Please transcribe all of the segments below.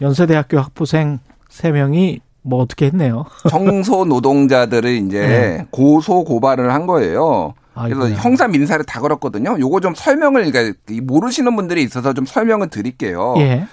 연세대학교 학부생 3명이 뭐 어떻게 했네요. 청소 노동자들을 이제 네. 고소 고발을 한 거예요. 그래서 아이고야. 형사 민사를 다 걸었거든요. 요거 좀 설명을 그러니까 모르시는 분들이 있어서 좀 설명을 드릴게요. 예.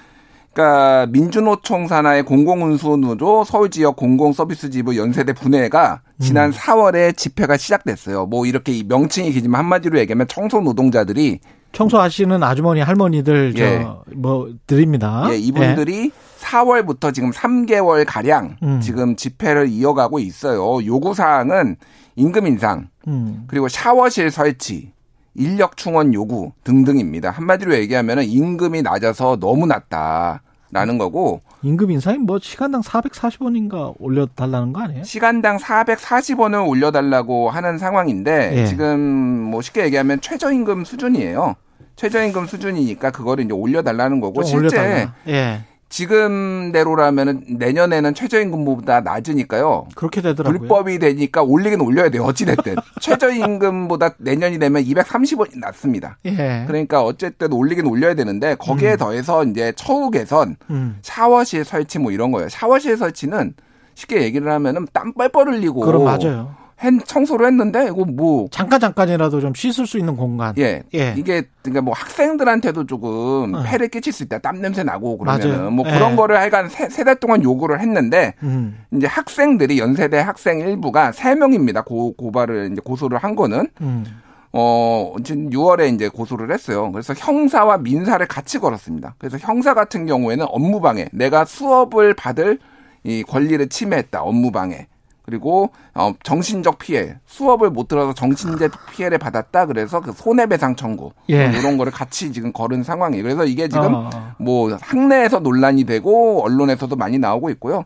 그러니까 민주노총 산하의 공공운수노조 서울 지역 공공서비스지부 연세대 분회가 지난 음. 4월에 집회가 시작됐어요. 뭐 이렇게 명칭이 기지만 한마디로 얘기하면 청소 노동자들이 청소하시는 아주머니 할머니들 예. 저뭐 드립니다. 예, 이분들이 예. 4월부터 지금 3개월 가량 음. 지금 집회를 이어가고 있어요. 요구 사항은 임금 인상 음. 그리고 샤워실 설치 인력 충원 요구 등등입니다. 한마디로 얘기하면 임금이 낮아서 너무 낮다라는 거고 임금 인상이 뭐 시간당 440원인가 올려달라는 거 아니에요? 시간당 440원을 올려달라고 하는 상황인데 예. 지금 뭐 쉽게 얘기하면 최저임금 수준이에요. 최저임금 수준이니까 그거를 이제 올려달라는 거고 실제 예. 지금대로라면 내년에는 최저임금보다 낮으니까요. 그렇게 되더라고요. 불법이 되니까 올리긴 올려야 돼요. 어찌됐든. 최저임금보다 내년이 되면 230원이 낮습니다. 예. 그러니까 어쨌든 올리긴 올려야 되는데 거기에 음. 더해서 이제 처우 개선, 음. 샤워실 설치 뭐 이런 거예요. 샤워실 설치는 쉽게 얘기를 하면은 땀 뻘뻘 흘리고. 그럼 맞아요. 청소를 했는데 이거 뭐 잠깐 잠깐이라도 좀 씻을 수 있는 공간. 예. 예. 이게 그러니까 뭐 학생들한테도 조금 어. 폐를 끼칠 수 있다. 땀 냄새 나고 그러면은 뭐 예. 그런 거를 하여간 세, 세 달 동안 요구를 했는데 음. 이제 학생들이 연세대 학생 일부가 세 명입니다. 고 고발을 이제 고소를 한 거는 음. 어, 지금 6월에 이제 고소를 했어요. 그래서 형사와 민사를 같이 걸었습니다. 그래서 형사 같은 경우에는 업무방해, 내가 수업을 받을 이 권리를 침해했다, 업무방해. 그리고 어 정신적 피해, 수업을 못 들어서 정신적 피해를 받았다. 그래서 그 손해배상 청구 예. 이런 거를 같이 지금 걸은 상황이에요. 그래서 이게 지금 어. 뭐 학내에서 논란이 되고 언론에서도 많이 나오고 있고요.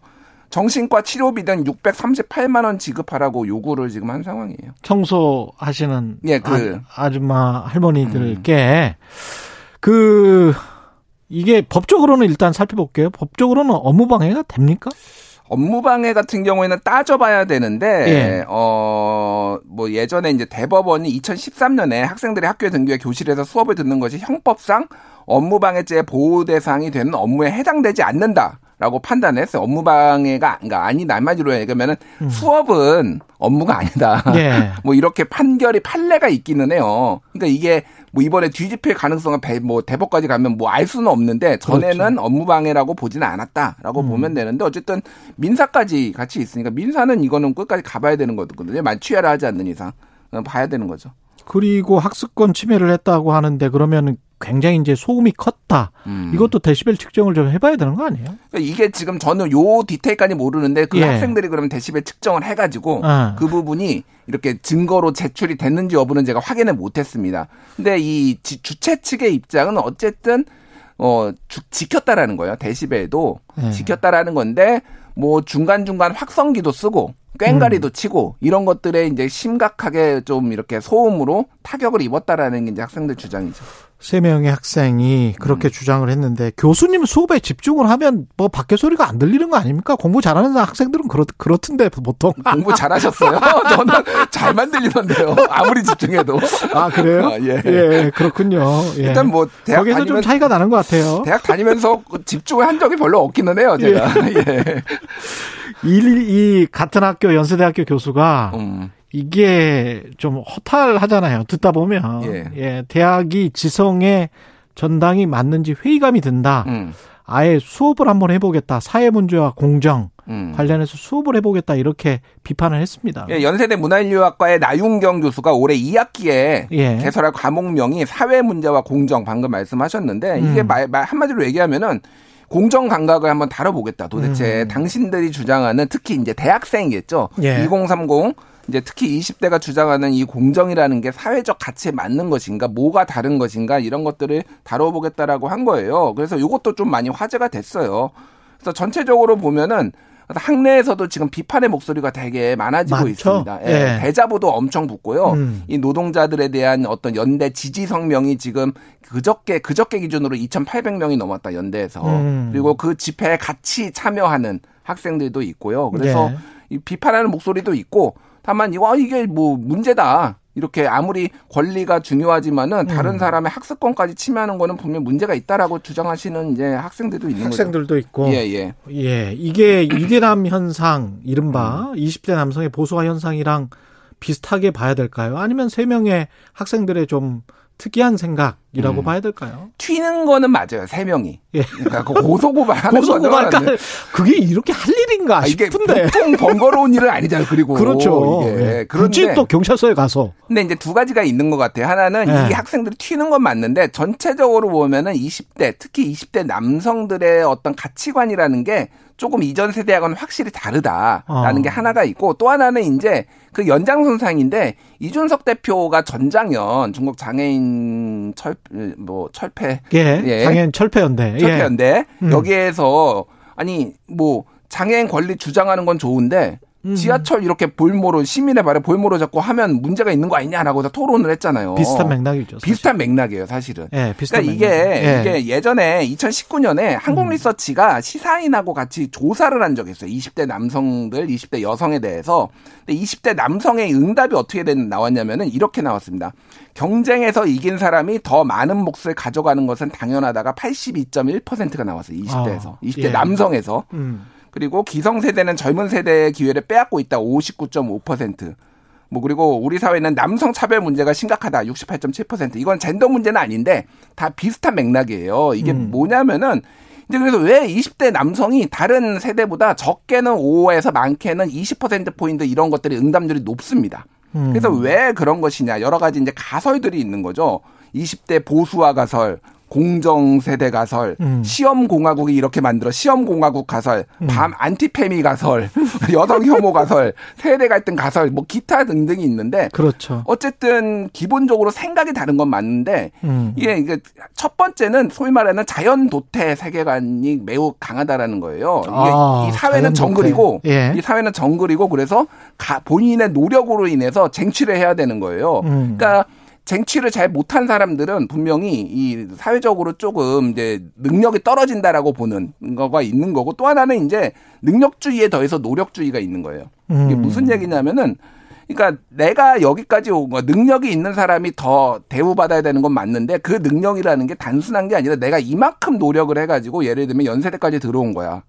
정신과 치료비 등 638만 원 지급하라고 요구를 지금 한 상황이에요. 청소 하시는 예, 그 아, 줌마 할머니들께 음. 그 이게 법적으로는 일단 살펴볼게요. 법적으로는 업무 방해가 됩니까? 업무방해 같은 경우에는 따져봐야 되는데 예. 어뭐 예전에 이제 대법원이 2013년에 학생들이 학교에 등교해 교실에서 수업을 듣는 것이 형법상 업무방해죄 보호 대상이 되는 업무에 해당되지 않는다. 라고 판단했어요. 업무 방해가 그러니까 아니다 한마디로 얘기하면은 음. 수업은 업무가 아니다. 예. 뭐 이렇게 판결이 판례가 있기는 해요. 그러니까 이게 뭐 이번에 뒤집힐 가능성은 배, 뭐 대법까지 가면 뭐 알 수는 없는데 전에는 그렇죠. 업무 방해라고 보지는 않았다라고 음. 보면 되는데 어쨌든 민사까지 같이 있으니까 민사는 이거는 끝까지 가봐야 되는 거거든요. 만 취하를 하지 않는 이상 봐야 되는 거죠. 그리고 학습권 침해를 했다고 하는데 그러면 굉장히 이제 소음이 컸다. 음. 이것도 데시벨 측정을 좀 해봐야 되는 거 아니에요? 그러니까 이게 지금 저는 요 디테일까지 모르는데 그 예. 학생들이 그러면 데시벨 측정을 해가지고 아. 그 부분이 이렇게 증거로 제출이 됐는지 여부는 제가 확인을 못했습니다. 근데 이 주최 측의 입장은 어쨌든 어 주, 지켰다라는 거예요. 데시벨도 예. 지켰다라는 건데 뭐 중간 중간 확성기도 쓰고 꽹가리도 음. 치고 이런 것들에 이제 심각하게 좀 이렇게 소음으로 타격을 입었다라는 게 이제 학생들 주장이죠. 세 명의 학생이 그렇게 음. 주장을 했는데 교수님 수업에 집중을 하면 뭐 밖에 소리가 안 들리는 거 아닙니까? 공부 잘하는 학생들은 그렇 그렇던데 보통 공부 잘하셨어요? 저는 잘만 들리던데요. 아무리 집중해도 아 그래요? 아, 예. 예 그렇군요. 예. 일단 뭐 대학 거기서 좀 차이가 나는 것 같아요. 대학 다니면서 집중을 한 적이 별로 없기는 해요. 제가 예. 예. 이, 이 같은 학교 연세대학교 교수가 음. 이게 좀 허탈하잖아요. 듣다 보면 예, 예 대학이 지성의 전당이 맞는지 회의감이 든다. 음. 아예 수업을 한번 해보겠다. 사회 문제와 공정 음. 관련해서 수업을 해보겠다 이렇게 비판을 했습니다. 예, 연세대 문화인류학과의 나윤경 교수가 올해 2학기에 예. 개설할 과목명이 사회 문제와 공정 방금 말씀하셨는데 이게 음. 말, 말 한마디로 얘기하면은 공정 감각을 한번 다뤄보겠다. 도대체 음. 당신들이 주장하는 특히 이제 대학생이겠죠. 예. 2030 이제 특히 20대가 주장하는 이 공정이라는 게 사회적 가치에 맞는 것인가, 뭐가 다른 것인가 이런 것들을 다뤄보겠다라고 한 거예요. 그래서 이것도 좀 많이 화제가 됐어요. 그래서 전체적으로 보면은 학내에서도 지금 비판의 목소리가 되게 많아지고 많죠? 있습니다. 예, 예. 대자보도 엄청 붙고요. 음. 이 노동자들에 대한 어떤 연대 지지 성명이 지금 그저께 그저께 기준으로 2,800명이 넘었다 연대에서 음. 그리고 그 집회에 같이 참여하는 학생들도 있고요. 그래서 예. 이 비판하는 목소리도 있고 다만 이거 이게 뭐 문제다. 이렇게 아무리 권리가 중요하지만은 다른 음. 사람의 학습권까지 침해하는 거는 분명 문제가 있다라고 주장하시는 이제 학생들도 있는 학생들도 거죠. 있고. 예, 예. 예. 이게 이대남 현상, 이른바 음. 20대 남성의 보수화 현상이랑 비슷하게 봐야 될까요? 아니면 세 명의 학생들의 좀 특이한 생각 이라고 음. 봐야 될까요? 튀는 거는 맞아요. 세 명이. 예. 그러니까 그 고소고발하는 고소고발 그게 이렇게 할 일인가 아, 싶은데. 보통 번거로운 일은 아니잖아요. 그리고 그렇죠. 예. 그런데 또 경찰서에 가서. 근데 이제 두 가지가 있는 것 같아요. 하나는 예. 이 학생들이 튀는 건 맞는데 전체적으로 보면은 20대 특히 20대 남성들의 어떤 가치관이라는 게 조금 이전 세대하고는 확실히 다르다라는 어. 게 하나가 있고 또 하나는 이제 그 연장선상인데 이준석 대표가 전장현 중국 장애인 철뭐 철폐 예, 예. 장애인 철폐연대 철폐연대 예. 음. 여기에서 아니 뭐 장애인 권리 주장하는 건 좋은데 음. 지하철 이렇게 볼모로 시민의 말에 볼모로 잡고 하면 문제가 있는 거 아니냐라고 토론을 했잖아요. 비슷한 맥락이죠. 사실. 비슷한 맥락이에요, 사실은. 네, 비슷한 그러니까 이게 네. 이게 예전에 2019년에 한국리서치가 음. 시사인하고 같이 조사를 한 적이 있어요. 20대 남성들, 20대 여성에 대해서. 근데 20대 남성의 응답이 어떻게 된 나왔냐면은 이렇게 나왔습니다. 경쟁에서 이긴 사람이 더 많은 몫을 가져가는 것은 당연하다가 82.1%가 나왔어요. 20대에서. 아, 20대 예. 남성에서. 음. 그리고 기성세대는 젊은 세대의 기회를 빼앗고 있다. 59.5%. 뭐 그리고 우리 사회는 남성 차별 문제가 심각하다. 68.7%. 이건 젠더 문제는 아닌데 다 비슷한 맥락이에요. 이게 음. 뭐냐면은 이제 그래서 왜 20대 남성이 다른 세대보다 적게는 5에서 많게는 20% 포인트 이런 것들이 응답률이 높습니다. 음. 그래서 왜 그런 것이냐 여러 가지 이제 가설들이 있는 거죠. 20대 보수화 가설, 공정세대 가설, 음. 시험공화국이 이렇게 만들어 시험공화국 가설, 음. 밤 안티페미 가설, 여성 혐오 가설, 세대 갈등 가설, 뭐 기타 등등이 있는데 그렇죠. 어쨌든 기본적으로 생각이 다른 건 맞는데 음. 이게 이게 첫 번째는 소위 말하는 자연 도태 세계관이 매우 강하다라는 거예요. 이게 아, 이 사회는 정글이고 예. 이 사회는 정글이고 그래서 가, 본인의 노력으로 인해서 쟁취를 해야 되는 거예요. 음. 그러니까 쟁취를 잘 못한 사람들은 분명히 이 사회적으로 조금 이제 능력이 떨어진다라고 보는 거가 있는 거고 또 하나는 이제 능력주의에 더해서 노력주의가 있는 거예요. 이게 음. 무슨 얘기냐면은 그러니까 내가 여기까지 온 거, 능력이 있는 사람이 더 대우받아야 되는 건 맞는데 그 능력이라는 게 단순한 게 아니라 내가 이만큼 노력을 해가지고 예를 들면 연세대까지 들어온 거야.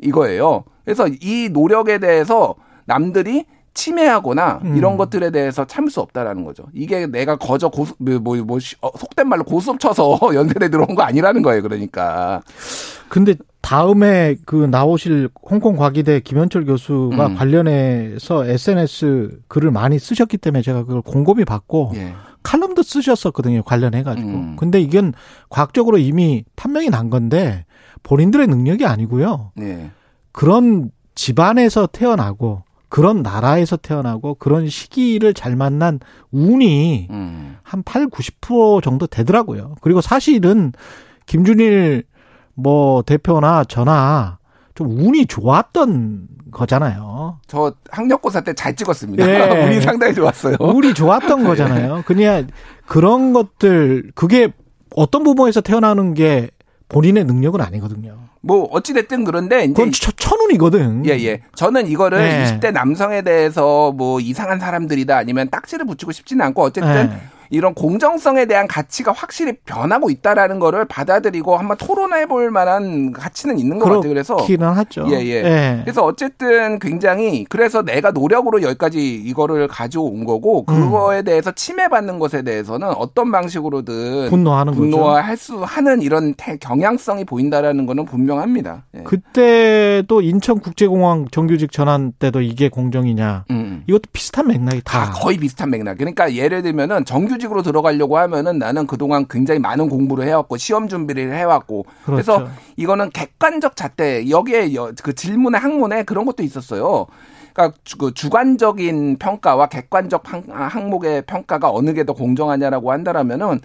이거예요. 그래서 이 노력에 대해서 남들이 침해하거나 음. 이런 것들에 대해서 참을 수 없다라는 거죠. 이게 내가 거저 고수 뭐, 뭐, 뭐 어, 속된 말로 고수업 쳐서 연세대 들어온 거 아니라는 거예요. 그러니까. 근데 다음에 그 나오실 홍콩 과기대 김현철 교수가 음. 관련해서 SNS 글을 많이 쓰셨기 때문에 제가 그걸 곰곰이 받고 예. 칼럼도 쓰셨었거든요. 관련해 가지고. 음. 근데 이건 과학적으로 이미 판명이 난 건데 본인들의 능력이 아니고요. 예. 그런 집안에서 태어나고 그런 나라에서 태어나고 그런 시기를 잘 만난 운이 음. 한 8, 90% 정도 되더라고요. 그리고 사실은 김준일 뭐 대표나 저나 좀 운이 좋았던 거잖아요. 저 학력고사 때 잘 찍었습니다. 네. 운이 상당히 좋았어요. 운이 좋았던 네. 거잖아요. 그냥 그런 것들 그게 어떤 부모에서 태어나는 게 본인의 능력은 아니거든요. 뭐 어찌됐든 그런데 이제 그건 천운이거든. 예, 예. 저는 이거를 네. 20대 남성에 대해서 뭐 이상한 사람들이다 아니면 딱지를 붙이고 싶지는 않고 어쨌든 네. 이런 공정성에 대한 가치가 확실히 변하고 있다라는 거를 받아들이고 한번 토론해 볼 만한 가치는 있는 것 같아요. 그래서 기는 하죠. 예, 예. 네. 그래서 어쨌든 굉장히 그래서 내가 노력으로 여기까지 이거를 가져온 거고 음. 그거에 음. 대해서 침해받는 것에 대해서는 어떤 방식으로든 분노하는 분노할 수 하는 이런 경향성이 보인다라는 거는 분명합니다. 예. 그때도 인천국제공항 정규직 전환 때도 이게 공정이냐. 음. 이것도 비슷한 맥락이 다. 다 거의 비슷한 맥락. 그러니까 예를 들면은 정규직 정규직으로 들어가려고 하면은 나는 그동안 굉장히 많은 공부를 해왔고 시험 준비를 해왔고 그렇죠. 그래서 이거는 객관적 잣대 여기에 그 질문의 항문에 그런 것도 있었어요. 그러니까 그 주관적인 평가와 객관적 항목의 평가가 어느 게 더 공정하냐라고 한다라면은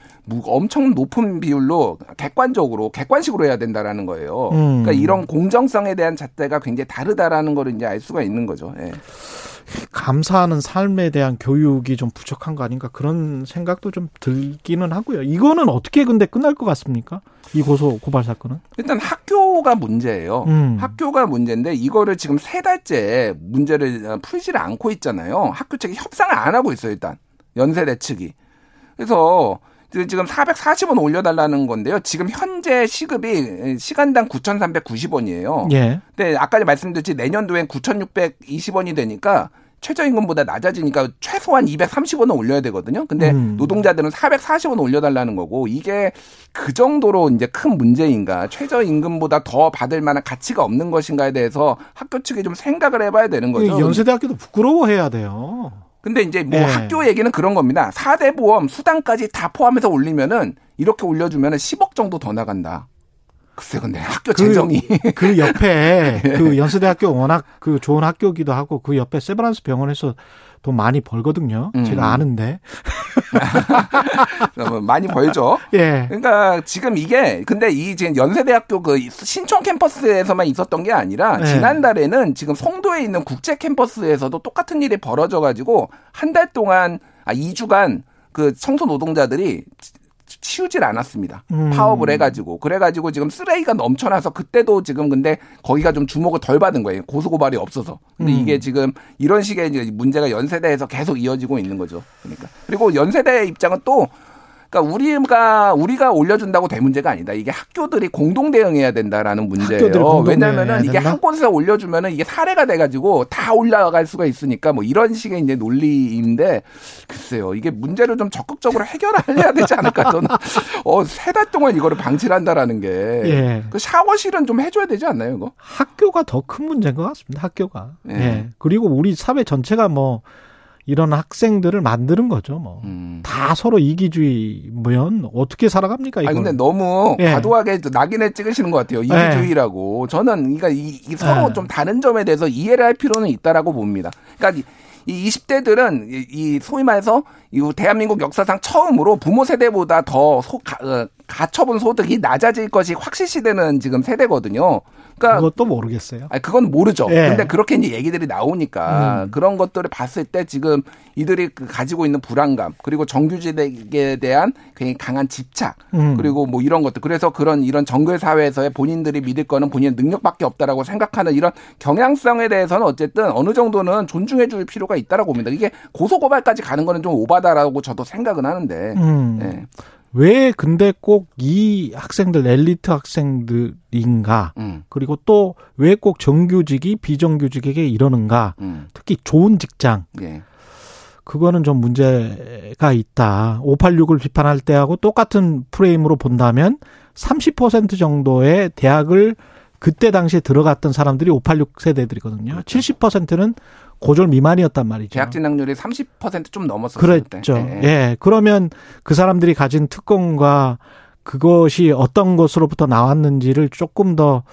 엄청 높은 비율로 객관적으로 객관식으로 해야 된다라는 거예요. 음. 그러니까 이런 공정성에 대한 잣대가 굉장히 다르다라는 걸 이제 알 수가 있는 거죠. 예. 감사하는 삶에 대한 교육이 좀 부족한 거 아닌가 그런 생각도 좀 들기는 하고요. 이거는 어떻게 근데 끝날 것 같습니까? 이 고소 고발 사건은? 일단 학교가 문제예요. 음. 학교가 문제인데 이거를 지금 세 달째 문제를 풀지를 않고 있잖아요. 학교 측이 협상을 안 하고 있어요. 일단 연세대 측이. 그래서 지금 440원 올려달라는 건데요. 지금 현재 시급이 시간당 9,390원이에요. 예. 근데 아까 말씀드렸지 내년도엔 9,620원이 되니까 최저임금보다 낮아지니까 최소한 230원은 올려야 되거든요. 근데 음. 노동자들은 440원 올려달라는 거고 이게 그 정도로 이제 큰 문제인가 최저임금보다 더 받을 만한 가치가 없는 것인가에 대해서 학교 측이 좀 생각을 해봐야 되는 거죠. 연세대학교도 부끄러워해야 돼요. 근데 이제 뭐 네. 학교 얘기는 그런 겁니다. 4대 보험 수당까지 다 포함해서 올리면은 이렇게 올려주면은 10억 정도 더 나간다. 글쎄 근데 학교 그, 재정이 그 옆에 예. 그 연세대학교 워낙 그 좋은 학교기도 하고 그 옆에 세브란스 병원에서 돈 많이 벌거든요. 음. 제가 아는데. 많이 벌죠. 예. 그러니까 지금 이게 근데 이 지금 연세대학교 그 신촌 캠퍼스에서만 있었던 게 아니라 예. 지난달에는 지금 송도에 있는 국제 캠퍼스에서도 똑같은 일이 벌어져 가지고 한 달 동안 아 2주간 그 청소 노동자들이 치우질 않았습니다. 음. 파업을 해가지고 그래가지고 지금 쓰레기가 넘쳐나서 그때도 지금 근데 거기가 좀 주목을 덜 받은 거예요. 고소고발이 없어서. 근데 음. 이게 지금 이런 식의 문제가 연세대에서 계속 이어지고 있는 거죠. 그러니까 그리고 연세대 입장은 또 그러니까 우리가 우리가 올려준다고 될 문제가 아니다. 이게 학교들이 공동 대응해야 된다라는 문제예요. 왜냐면은 이게 한 곳에서 올려주면은 이게 사례가 돼가지고 다 올라갈 수가 있으니까 뭐 이런 식의 이제 논리인데 글쎄요 이게 문제를 좀 적극적으로 해결해야 되지 않을까 저는 어세 달 동안 이거를 방치를 한다라는 게 예. 그 샤워실은 좀 해줘야 되지 않나요 이거? 학교가 더 큰 문제인 것 같습니다. 학교가. 예. 예. 그리고 우리 사회 전체가 뭐 이런 학생들을 만드는 거죠. 뭐. 음. 다 서로 이기주의면 어떻게 살아갑니까? 이거. 아 근데 너무 예. 과도하게 낙인을 찍으시는 것 같아요. 이기주의라고. 예. 저는 그러니까 이, 이 서로 예. 좀 다른 점에 대해서 이해를 할 필요는 있다라고 봅니다. 그러니까 이 20대들은 이 소위 말해서 이 대한민국 역사상 처음으로 부모 세대보다 더 소, 가, 어, 가처분 소득이 낮아질 것이 확실시되는 지금 세대거든요. 그러니까 그것도 모르겠어요. 아니 그건 모르죠. 예. 근데 그렇게 이제 얘기들이 나오니까 음. 그런 것들을 봤을 때 지금 이들이 그 가지고 있는 불안감 그리고 정규직에 대한 굉장히 강한 집착 음. 그리고 뭐 이런 것들 그래서 그런 이런 정글 사회에서의 본인들이 믿을 거는 본인의 능력밖에 없다라고 생각하는 이런 경향성에 대해서는 어쨌든 어느 정도는 존중해 줄 필요가 있다라고 봅니다. 이게 고소 고발까지 가는 거는 좀 오바다라고 저도 생각은 하는데. 음. 네. 왜 근데 꼭 이 학생들 엘리트 학생들인가? 음. 그리고 또 왜 꼭 정규직이 비정규직에게 이러는가? 음. 특히 좋은 직장. 예. 그거는 좀 문제가 있다. 586을 비판할 때하고 똑같은 프레임으로 본다면 30% 정도의 대학을 그때 당시에 들어갔던 사람들이 586 세대들이거든요. 그렇죠. 70%는 고졸 미만이었단 말이죠. 대학 진학률이 30%좀 넘었었을 그랬죠. 때. 예. 예. 그러면 그 사람들이 가진 특권과 그것이 어떤 것으로부터 나왔는지를 조금 더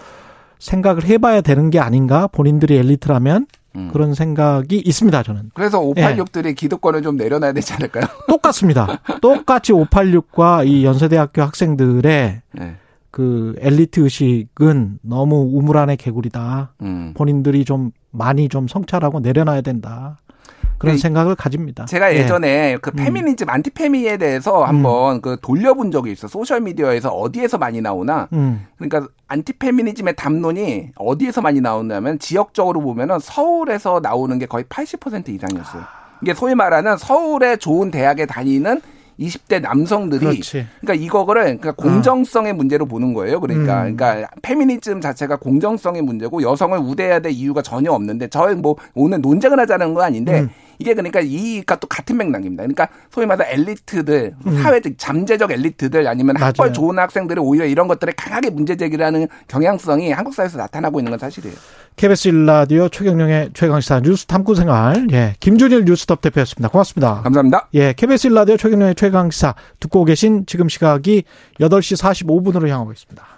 생각을 해봐야 되는 게 아닌가? 본인들이 엘리트라면 음. 그런 생각이 있습니다, 저는. 그래서 586들이 예. 기득권을 좀 내려놔야 되지 않을까요? 똑같습니다. 똑같이 586과 이 연세대학교 학생들의 예. 그 엘리트 의식은 너무 우물 안의 개구리다. 음. 본인들이 좀 많이 좀 성찰하고 내려놔야 된다. 그런 네, 생각을 가집니다. 제가 예. 예전에 예. 그 음. 페미니즘, 음. 안티페미에 대해서 한번 음. 그 돌려본 적이 있어. 소셜 미디어에서 어디에서 많이 나오나. 음. 그러니까 안티페미니즘의 담론이 어디에서 많이 나오냐면 지역적으로 보면은 서울에서 나오는 게 거의 80% 이상이었어요. 이게 소위 말하는 서울의 좋은 대학에 다니는 20대 남성들이 그렇지. 그러니까 이거를 그러니까 공정성의 어. 문제로 보는 거예요. 그러니까 음. 그러니까 페미니즘 자체가 공정성의 문제고 여성을 우대해야 될 이유가 전혀 없는데 저희 뭐 오늘 논쟁을 하자는 건 아닌데 음. 이게 그러니까 이가 또 같은 맥락입니다. 그러니까 소위 말해서 엘리트들, 음. 사회적 잠재적 엘리트들 아니면 맞아요. 학벌 좋은 학생들이 오히려 이런 것들에 강하게 문제 제기를 경향성이 한국 사회에서 나타나고 있는 건 사실이에요. KBS 일라디오 최경영의 최강시사 뉴스 탐구 생활 예 김준일 뉴스톱 대표였습니다. 고맙습니다. 감사합니다. 예 KBS 일라디오 최경영의 최강시사 듣고 계신 지금 시각이 8시 45분으로 향하고 있습니다.